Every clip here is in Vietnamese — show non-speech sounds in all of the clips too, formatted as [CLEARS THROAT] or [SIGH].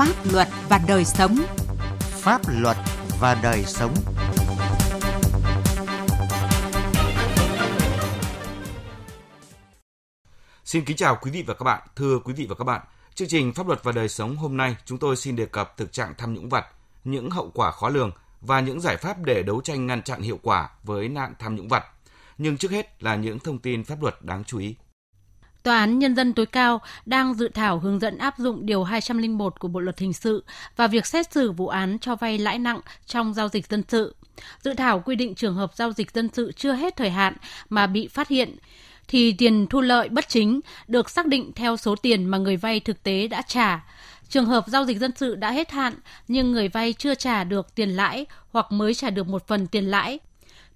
Pháp luật và đời sống. Pháp luật và đời sống. Xin kính chào quý vị và các bạn. Thưa quý vị và các bạn, chương trình Pháp luật và đời sống hôm nay chúng tôi xin đề cập thực trạng tham nhũng vặt, những hậu quả khó lường và những giải pháp để đấu tranh ngăn chặn hiệu quả với nạn tham nhũng vặt. Nhưng trước hết là những thông tin pháp luật đáng chú ý. Tòa án Nhân dân tối cao đang dự thảo hướng dẫn áp dụng Điều 201 của Bộ Luật Hình sự và việc xét xử vụ án cho vay lãi nặng trong giao dịch dân sự. Dự thảo quy định trường hợp giao dịch dân sự chưa hết thời hạn mà bị phát hiện thì tiền thu lợi bất chính được xác định theo số tiền mà người vay thực tế đã trả. Trường hợp giao dịch dân sự đã hết hạn nhưng người vay chưa trả được tiền lãi hoặc mới trả được một phần tiền lãi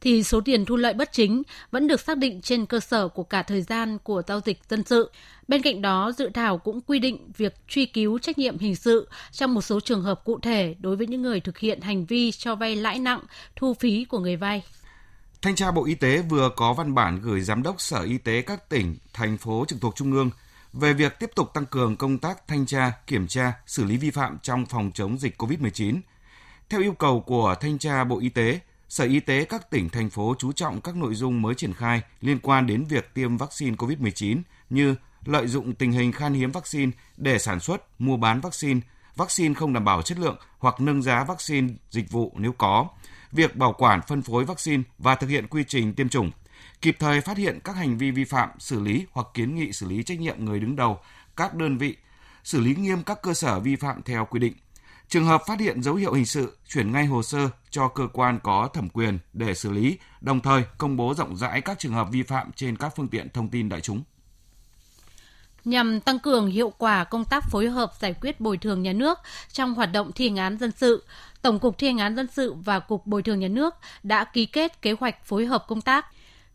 thì số tiền thu lợi bất chính vẫn được xác định trên cơ sở của cả thời gian của giao dịch dân sự. Bên cạnh đó, dự thảo cũng quy định việc truy cứu trách nhiệm hình sự trong một số trường hợp cụ thể đối với những người thực hiện hành vi cho vay lãi nặng, thu phí của người vay. Thanh tra Bộ Y tế vừa có văn bản gửi Giám đốc Sở Y tế các tỉnh, thành phố trực thuộc Trung ương về việc tiếp tục tăng cường công tác thanh tra, kiểm tra, xử lý vi phạm trong phòng chống dịch COVID-19. Theo yêu cầu của Thanh tra Bộ Y tế, Sở Y tế các tỉnh, thành phố chú trọng các nội dung mới triển khai liên quan đến việc tiêm vaccine COVID-19 như lợi dụng tình hình khan hiếm vaccine để sản xuất, mua bán vaccine, vaccine không đảm bảo chất lượng hoặc nâng giá vaccine dịch vụ nếu có, việc bảo quản phân phối vaccine và thực hiện quy trình tiêm chủng, kịp thời phát hiện các hành vi vi phạm, xử lý hoặc kiến nghị xử lý trách nhiệm người đứng đầu các đơn vị, xử lý nghiêm các cơ sở vi phạm theo quy định. Trường hợp phát hiện dấu hiệu hình sự, chuyển ngay hồ sơ cho cơ quan có thẩm quyền để xử lý, đồng thời công bố rộng rãi các trường hợp vi phạm trên các phương tiện thông tin đại chúng. Nhằm tăng cường hiệu quả công tác phối hợp giải quyết bồi thường nhà nước trong hoạt động thi hành án dân sự, Tổng cục Thi hành án dân sự và Cục Bồi thường nhà nước đã ký kết kế hoạch phối hợp công tác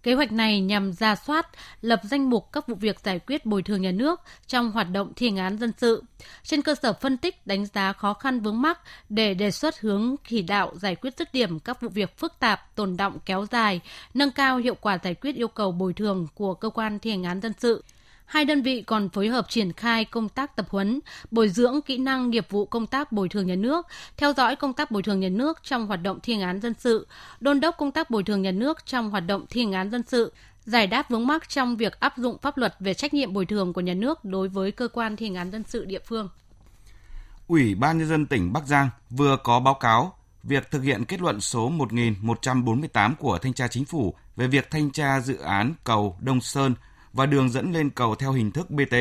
Kế hoạch này nhằm ra soát, lập danh mục các vụ việc giải quyết bồi thường nhà nước trong hoạt động thi hành án dân sự, trên cơ sở phân tích đánh giá khó khăn vướng mắc để đề xuất hướng chỉ đạo giải quyết dứt điểm các vụ việc phức tạp, tồn động kéo dài, nâng cao hiệu quả giải quyết yêu cầu bồi thường của cơ quan thi hành án dân sự hai đơn vị còn phối hợp triển khai công tác tập huấn, bồi dưỡng kỹ năng nghiệp vụ công tác bồi thường nhà nước, theo dõi công tác bồi thường nhà nước trong hoạt động thi hành án dân sự, đôn đốc công tác bồi thường nhà nước trong hoạt động thi hành án dân sự, giải đáp vướng mắc trong việc áp dụng pháp luật về trách nhiệm bồi thường của nhà nước đối với cơ quan thi hành án dân sự địa phương. Ủy ban nhân dân tỉnh Bắc Giang vừa có báo cáo việc thực hiện kết luận số 1148 của thanh tra chính phủ về việc thanh tra dự án cầu Đông Sơn và đường dẫn lên cầu theo hình thức BT,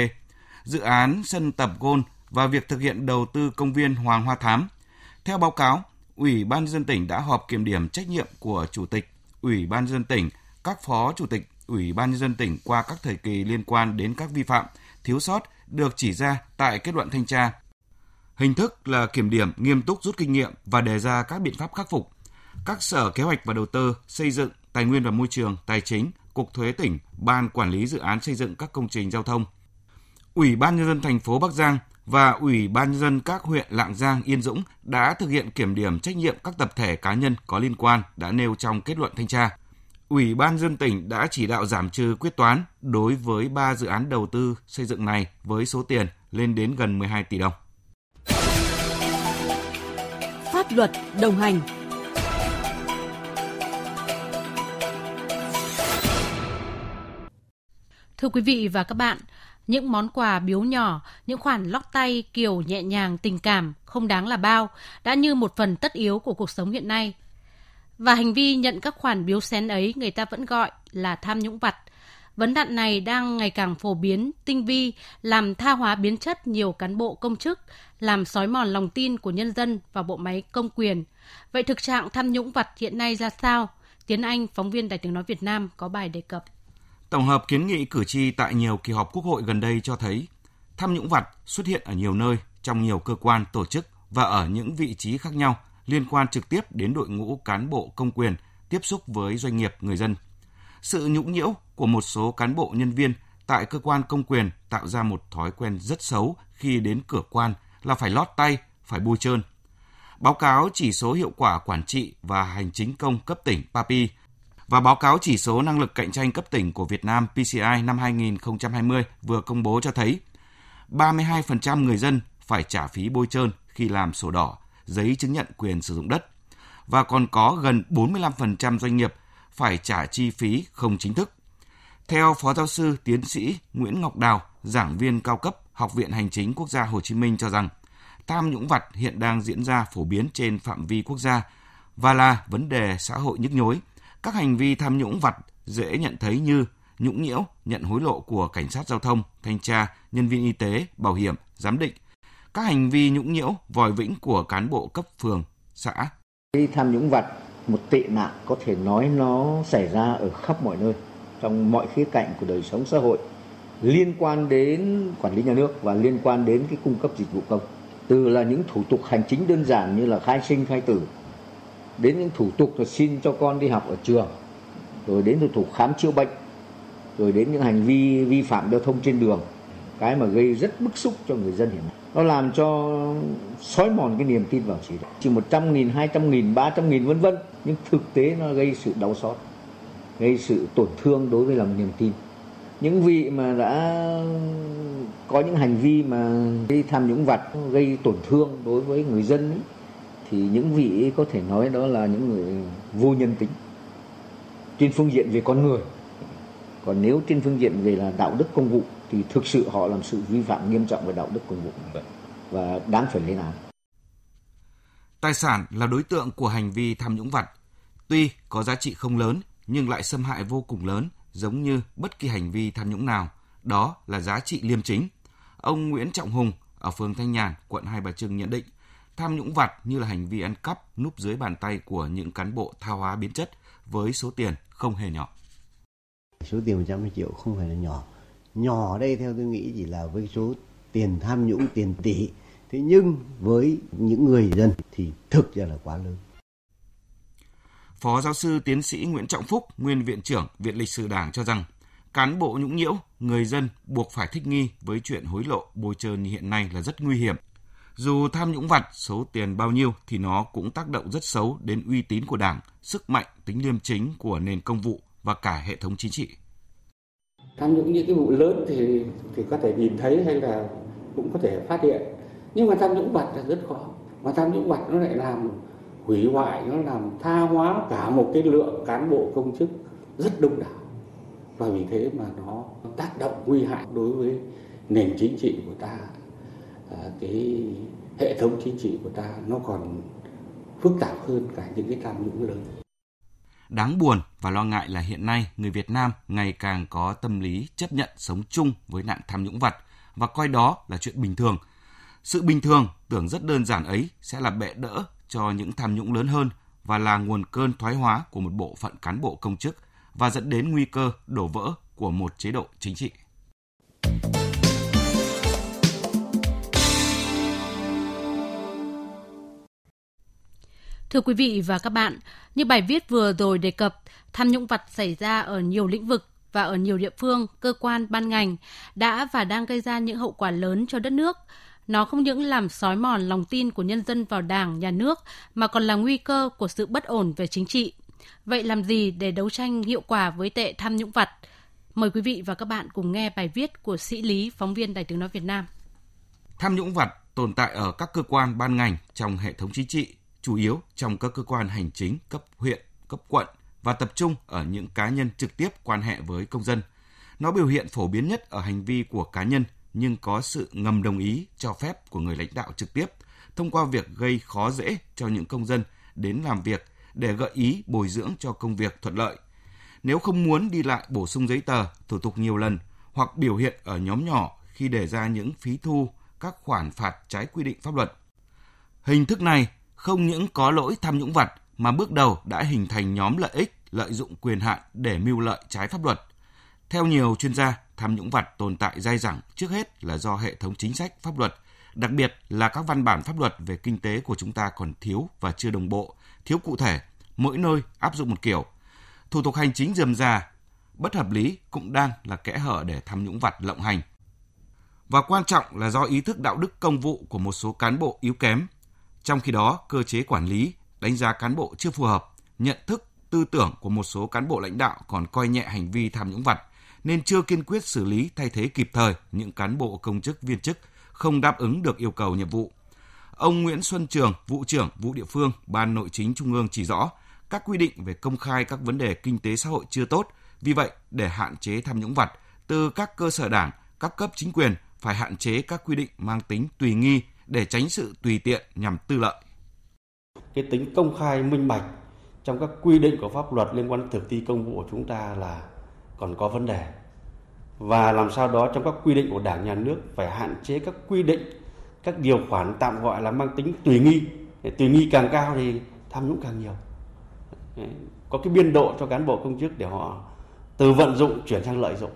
dự án sân tập gôn và việc thực hiện đầu tư công viên Hoàng Hoa Thám. Theo báo cáo, Ủy ban dân tỉnh đã họp kiểm điểm trách nhiệm của Chủ tịch, Ủy ban dân tỉnh, các phó chủ tịch Ủy ban dân tỉnh qua các thời kỳ liên quan đến các vi phạm, thiếu sót được chỉ ra tại kết luận thanh tra. Hình thức là kiểm điểm nghiêm túc rút kinh nghiệm và đề ra các biện pháp khắc phục. Các sở kế hoạch và đầu tư, xây dựng, tài nguyên và môi trường, tài chính, Cục Thuế tỉnh, Ban Quản lý Dự án xây dựng các công trình giao thông. Ủy ban Nhân dân thành phố Bắc Giang và Ủy ban Nhân dân các huyện Lạng Giang, Yên Dũng đã thực hiện kiểm điểm trách nhiệm các tập thể cá nhân có liên quan đã nêu trong kết luận thanh tra. Ủy ban dân tỉnh đã chỉ đạo giảm trừ quyết toán đối với 3 dự án đầu tư xây dựng này với số tiền lên đến gần 12 tỷ đồng. Pháp luật đồng hành Thưa quý vị và các bạn, những món quà biếu nhỏ, những khoản lót tay kiểu nhẹ nhàng tình cảm không đáng là bao đã như một phần tất yếu của cuộc sống hiện nay. Và hành vi nhận các khoản biếu xén ấy người ta vẫn gọi là tham nhũng vặt. Vấn nạn này đang ngày càng phổ biến, tinh vi, làm tha hóa biến chất nhiều cán bộ công chức, làm sói mòn lòng tin của nhân dân và bộ máy công quyền. Vậy thực trạng tham nhũng vặt hiện nay ra sao? Tiến Anh, phóng viên Đài tiếng nói Việt Nam có bài đề cập. Tổng hợp kiến nghị cử tri tại nhiều kỳ họp Quốc hội gần đây cho thấy tham nhũng vặt xuất hiện ở nhiều nơi, trong nhiều cơ quan, tổ chức và ở những vị trí khác nhau liên quan trực tiếp đến đội ngũ cán bộ công quyền tiếp xúc với doanh nghiệp, người dân. Sự nhũng nhiễu của một số cán bộ nhân viên tại cơ quan công quyền tạo ra một thói quen rất xấu khi đến cửa quan là phải lót tay, phải bôi trơn. Báo cáo chỉ số hiệu quả quản trị và hành chính công cấp tỉnh PAPI và báo cáo chỉ số năng lực cạnh tranh cấp tỉnh của Việt Nam PCI năm 2020 vừa công bố cho thấy 32% người dân phải trả phí bôi trơn khi làm sổ đỏ, giấy chứng nhận quyền sử dụng đất. Và còn có gần 45% doanh nghiệp phải trả chi phí không chính thức. Theo Phó Giáo sư Tiến sĩ Nguyễn Ngọc Đào, giảng viên cao cấp Học viện Hành chính Quốc gia Hồ Chí Minh cho rằng, tham nhũng vặt hiện đang diễn ra phổ biến trên phạm vi quốc gia và là vấn đề xã hội nhức nhối. Các hành vi tham nhũng vặt dễ nhận thấy như nhũng nhiễu, nhận hối lộ của cảnh sát giao thông, thanh tra, nhân viên y tế, bảo hiểm, giám định. Các hành vi nhũng nhiễu, vòi vĩnh của cán bộ cấp phường, xã. Cái tham nhũng vặt, một tệ nạn có thể nói nó xảy ra ở khắp mọi nơi, trong mọi khía cạnh của đời sống xã hội, liên quan đến quản lý nhà nước và liên quan đến cái cung cấp dịch vụ công. Từ là những thủ tục hành chính đơn giản như là khai sinh, khai tử, đến những thủ tục là xin cho con đi học ở trường, rồi đến thủ tục khám chữa bệnh, rồi đến những hành vi vi phạm giao thông trên đường. Cái mà gây rất bức xúc cho người dân hiện nay. Nó làm cho xói mòn cái niềm tin vào chỉ đạo. Chỉ một trăm nghìn hai trăm nghìn ba trăm nghìn vân vân. Nhưng thực tế nó gây sự đau xót gây sự tổn thương đối với lòng niềm tin. Những vị mà đã có những hành vi mà đi tham nhũng vặt gây tổn thương đối với người dân ấy, thì những vị có thể nói đó là những người vô nhân tính trên phương diện về con người còn nếu trên phương diện về là đạo đức công vụ thì thực sự họ làm sự vi phạm nghiêm trọng về đạo đức công vụ và đáng phải lên án. Tài sản là đối tượng của hành vi tham nhũng vặt. Tuy có giá trị không lớn nhưng lại xâm hại vô cùng lớn giống như bất kỳ hành vi tham nhũng nào. Đó là giá trị liêm chính. Ông Nguyễn Trọng Hùng ở phường Thanh Nhàn, quận Hai Bà Trưng nhận định tham nhũng vặt như là hành vi ăn cắp núp dưới bàn tay của những cán bộ tha hóa biến chất với số tiền không hề nhỏ. Số tiền 150 triệu không phải là nhỏ. Nhỏ ở đây theo tôi nghĩ chỉ là với số tiền tham nhũng tiền tỷ. Thế nhưng với những người dân thì thực ra là quá lớn. Phó giáo sư tiến sĩ Nguyễn Trọng Phúc, nguyên viện trưởng Viện Lịch sử Đảng cho rằng cán bộ nhũng nhiễu, người dân buộc phải thích nghi với chuyện hối lộ bôi trơn như hiện nay là rất nguy hiểm. Dù tham nhũng vặt số tiền bao nhiêu thì nó cũng tác động rất xấu đến uy tín của Đảng, sức mạnh, tính liêm chính của nền công vụ và cả hệ thống chính trị. Tham nhũng những cái vụ lớn thì thì có thể nhìn thấy hay là cũng có thể phát hiện. Nhưng mà tham nhũng vặt là rất khó. Mà tham nhũng vặt nó lại làm hủy hoại, nó làm tha hóa cả một cái lượng cán bộ công chức rất đông đảo. Và vì thế mà nó tác động nguy hại đối với nền chính trị của ta. Cái hệ thống chính trị của ta nó còn phức tạp hơn cả những cái tham nhũng lớn. Đáng buồn và lo ngại là hiện nay người Việt Nam ngày càng có tâm lý chấp nhận sống chung với nạn tham nhũng vặt và coi đó là chuyện bình thường. Sự bình thường tưởng rất đơn giản ấy sẽ là bệ đỡ cho những tham nhũng lớn hơn và là nguồn cơn thoái hóa của một bộ phận cán bộ công chức và dẫn đến nguy cơ đổ vỡ của một chế độ chính trị. Thưa quý vị và các bạn, như bài viết vừa rồi đề cập, tham nhũng vặt xảy ra ở nhiều lĩnh vực và ở nhiều địa phương, cơ quan, ban ngành đã và đang gây ra những hậu quả lớn cho đất nước. Nó không những làm xói mòn lòng tin của nhân dân vào Đảng, nhà nước mà còn là nguy cơ của sự bất ổn về chính trị. Vậy làm gì để đấu tranh hiệu quả với tệ tham nhũng vặt? Mời quý vị và các bạn cùng nghe bài viết của sĩ Lý, phóng viên Đài tiếng nói Việt Nam. Tham nhũng vặt tồn tại ở các cơ quan ban ngành trong hệ thống chính trị chủ yếu trong các cơ quan hành chính cấp huyện, cấp quận và tập trung ở những cá nhân trực tiếp quan hệ với công dân. Nó biểu hiện phổ biến nhất ở hành vi của cá nhân nhưng có sự ngầm đồng ý cho phép của người lãnh đạo trực tiếp thông qua việc gây khó dễ cho những công dân đến làm việc để gợi ý bồi dưỡng cho công việc thuận lợi. Nếu không muốn đi lại bổ sung giấy tờ, thủ tục nhiều lần hoặc biểu hiện ở nhóm nhỏ khi đề ra những phí thu, các khoản phạt trái quy định pháp luật. Hình thức này không những có lỗi tham nhũng vặt mà bước đầu đã hình thành nhóm lợi ích lợi dụng quyền hạn để mưu lợi trái pháp luật. Theo nhiều chuyên gia, tham nhũng vặt tồn tại dai dẳng trước hết là do hệ thống chính sách pháp luật, đặc biệt là các văn bản pháp luật về kinh tế của chúng ta còn thiếu và chưa đồng bộ, thiếu cụ thể, mỗi nơi áp dụng một kiểu. Thủ tục hành chính dườm già, bất hợp lý cũng đang là kẽ hở để tham nhũng vặt lộng hành. Và quan trọng là do ý thức đạo đức công vụ của một số cán bộ yếu kém, trong khi đó, cơ chế quản lý, đánh giá cán bộ chưa phù hợp, nhận thức, tư tưởng của một số cán bộ lãnh đạo còn coi nhẹ hành vi tham nhũng vặt, nên chưa kiên quyết xử lý thay thế kịp thời những cán bộ công chức viên chức không đáp ứng được yêu cầu nhiệm vụ. Ông Nguyễn Xuân Trường, vụ trưởng vụ địa phương, Ban Nội chính Trung ương chỉ rõ, các quy định về công khai các vấn đề kinh tế xã hội chưa tốt. Vì vậy, để hạn chế tham nhũng vặt, từ các cơ sở đảng, các cấp chính quyền phải hạn chế các quy định mang tính tùy nghi để tránh sự tùy tiện nhằm tư lợi. Cái tính công khai minh bạch trong các quy định của pháp luật liên quan đến thực thi công vụ của chúng ta là còn có vấn đề. Và làm sao đó trong các quy định của Đảng nhà nước phải hạn chế các quy định, các điều khoản tạm gọi là mang tính tùy nghi. Tùy nghi càng cao thì tham nhũng càng nhiều. Có cái biên độ cho cán bộ công chức để họ từ vận dụng chuyển sang lợi dụng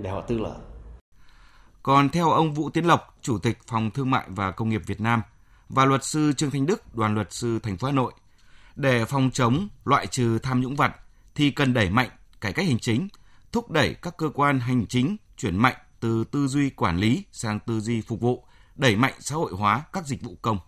để họ tư lợi. Còn theo ông Vũ Tiến Lộc, Chủ tịch Phòng Thương mại và Công nghiệp Việt Nam và luật sư Trương Thanh Đức, đoàn luật sư thành phố Hà Nội, để phòng chống loại trừ tham nhũng vặt thì cần đẩy mạnh cải cách hành chính, thúc đẩy các cơ quan hành chính chuyển mạnh từ tư duy quản lý sang tư duy phục vụ, đẩy mạnh xã hội hóa các dịch vụ công.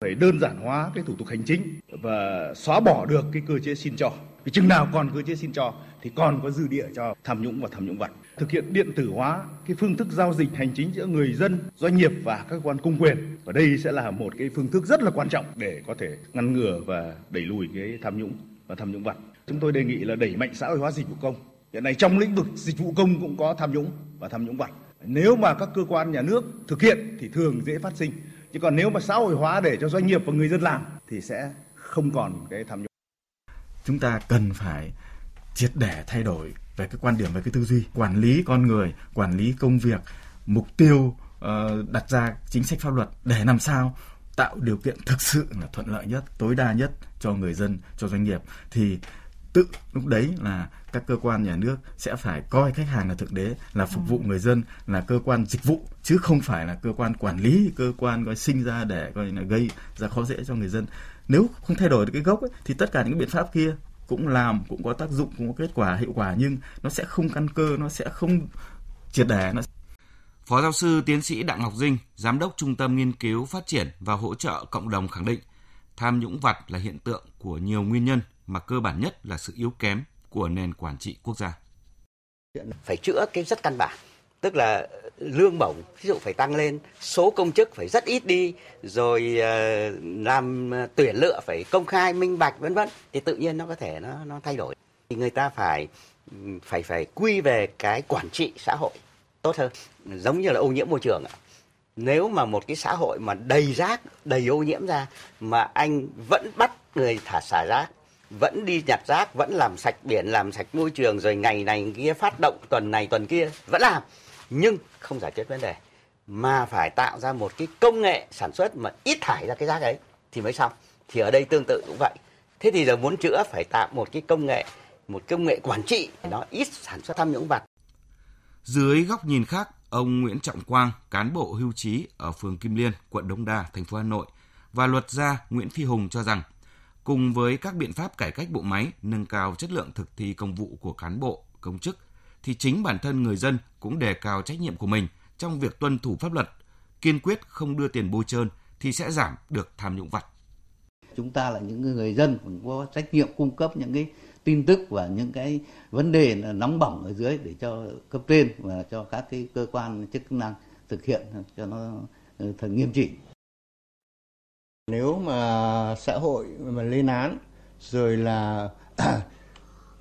Phải đơn giản hóa cái thủ tục hành chính và xóa bỏ được cái cơ chế xin cho. Vì chừng nào còn cơ chế xin cho thì còn có dư địa cho tham nhũng và tham nhũng vặt. Thực hiện điện tử hóa cái phương thức giao dịch hành chính giữa người dân, doanh nghiệp và các cơ quan công quyền. Và đây sẽ là một cái phương thức rất là quan trọng để có thể ngăn ngừa và đẩy lùi cái tham nhũng và tham nhũng vặt. Chúng tôi đề nghị là đẩy mạnh xã hội hóa dịch vụ công. Hiện nay trong lĩnh vực dịch vụ công cũng có tham nhũng và tham nhũng vặt. Nếu mà các cơ quan nhà nước thực hiện thì thường dễ phát sinh. Chứ còn nếu mà xã hội hóa để cho doanh nghiệp và người dân làm thì sẽ không còn cái tham nhũng. Chúng ta cần phải triệt để thay đổi về cái quan điểm về cái tư duy quản lý con người quản lý công việc mục tiêu uh, đặt ra chính sách pháp luật để làm sao tạo điều kiện thực sự là thuận lợi nhất tối đa nhất cho người dân cho doanh nghiệp. Thì tự lúc đấy là các cơ quan nhà nước sẽ phải coi khách hàng là thực đế là phục vụ người dân là cơ quan dịch vụ chứ không phải là cơ quan quản lý cơ quan coi sinh ra để coi là gây ra khó dễ cho người dân. Nếu không thay đổi được cái gốc ấy, thì tất cả những biện pháp kia cũng làm cũng có tác dụng cũng có kết quả hiệu quả nhưng nó sẽ không căn cơ nó sẽ không triệt để nó Phó giáo sư tiến sĩ Đặng Ngọc Dinh, giám đốc Trung tâm Nghiên cứu Phát triển và Hỗ trợ Cộng đồng khẳng định, tham nhũng vặt là hiện tượng của nhiều nguyên nhân mà cơ bản nhất là sự yếu kém của nền quản trị quốc gia. Phải chữa cái rất căn bản, tức là lương bổng ví dụ phải tăng lên, số công chức phải rất ít đi, rồi ờ, làm ờ, tuyển lựa phải công khai minh bạch vân vân thì tự nhiên nó có thể nó nó thay đổi. Thì người ta phải phải phải quy về cái quản trị xã hội tốt hơn, giống như là ô nhiễm môi trường ạ nếu mà một cái xã hội mà đầy rác đầy ô nhiễm ra mà anh vẫn bắt người thả xả rác vẫn đi nhặt rác vẫn làm sạch biển làm sạch môi trường rồi ngày này kia phát động tuần này tuần kia vẫn làm nhưng không giải quyết vấn đề mà phải tạo ra một cái công nghệ sản xuất mà ít thải ra cái rác ấy thì mới xong. Thì ở đây tương tự cũng vậy. Thế thì giờ muốn chữa phải tạo một cái công nghệ một công nghệ quản trị nó ít sản xuất tham nhũng vặt. Dưới góc nhìn khác ông Nguyễn Trọng Quang, cán bộ hưu trí ở phường Kim Liên, quận Đông Đa, thành phố Hà Nội và luật gia Nguyễn Phi Hùng cho rằng cùng với các biện pháp cải cách bộ máy, nâng cao chất lượng thực thi công vụ của cán bộ, công chức, thì chính bản thân người dân cũng đề cao trách nhiệm của mình trong việc tuân thủ pháp luật, kiên quyết không đưa tiền bôi trơn thì sẽ giảm được tham nhũng vặt. Chúng ta là những người dân cũng có trách nhiệm cung cấp những cái tin tức và những cái vấn đề nóng bỏng ở dưới để cho cấp trên và cho các cái cơ quan chức năng thực hiện cho nó ờ, thật nghiêm chỉnh nếu mà xã hội mà lên án rồi là [CLEARS THROAT]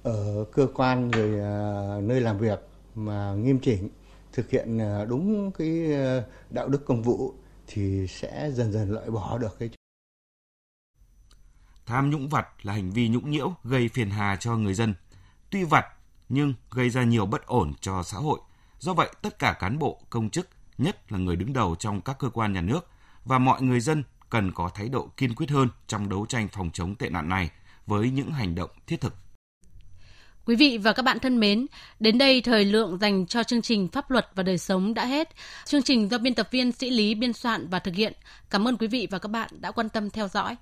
ở cơ quan rồi à, nơi làm việc mà nghiêm chỉnh thực hiện à, đúng cái à, đạo đức công vụ thì sẽ dần dần loại bỏ được cái Tham nhũng vặt là hành vi nhũng nhiễu gây phiền hà cho người dân. Tuy vặt nhưng gây ra nhiều bất ổn cho xã hội. Do vậy, tất cả cán bộ, công chức, nhất là người đứng đầu trong các cơ quan nhà nước và mọi người dân cần có thái độ kiên quyết hơn trong đấu tranh phòng chống tệ nạn này với những hành động thiết thực. Quý vị và các bạn thân mến, đến đây thời lượng dành cho chương trình Pháp luật và đời sống đã hết. Chương trình do biên tập viên Sĩ Lý biên soạn và thực hiện. Cảm ơn quý vị và các bạn đã quan tâm theo dõi.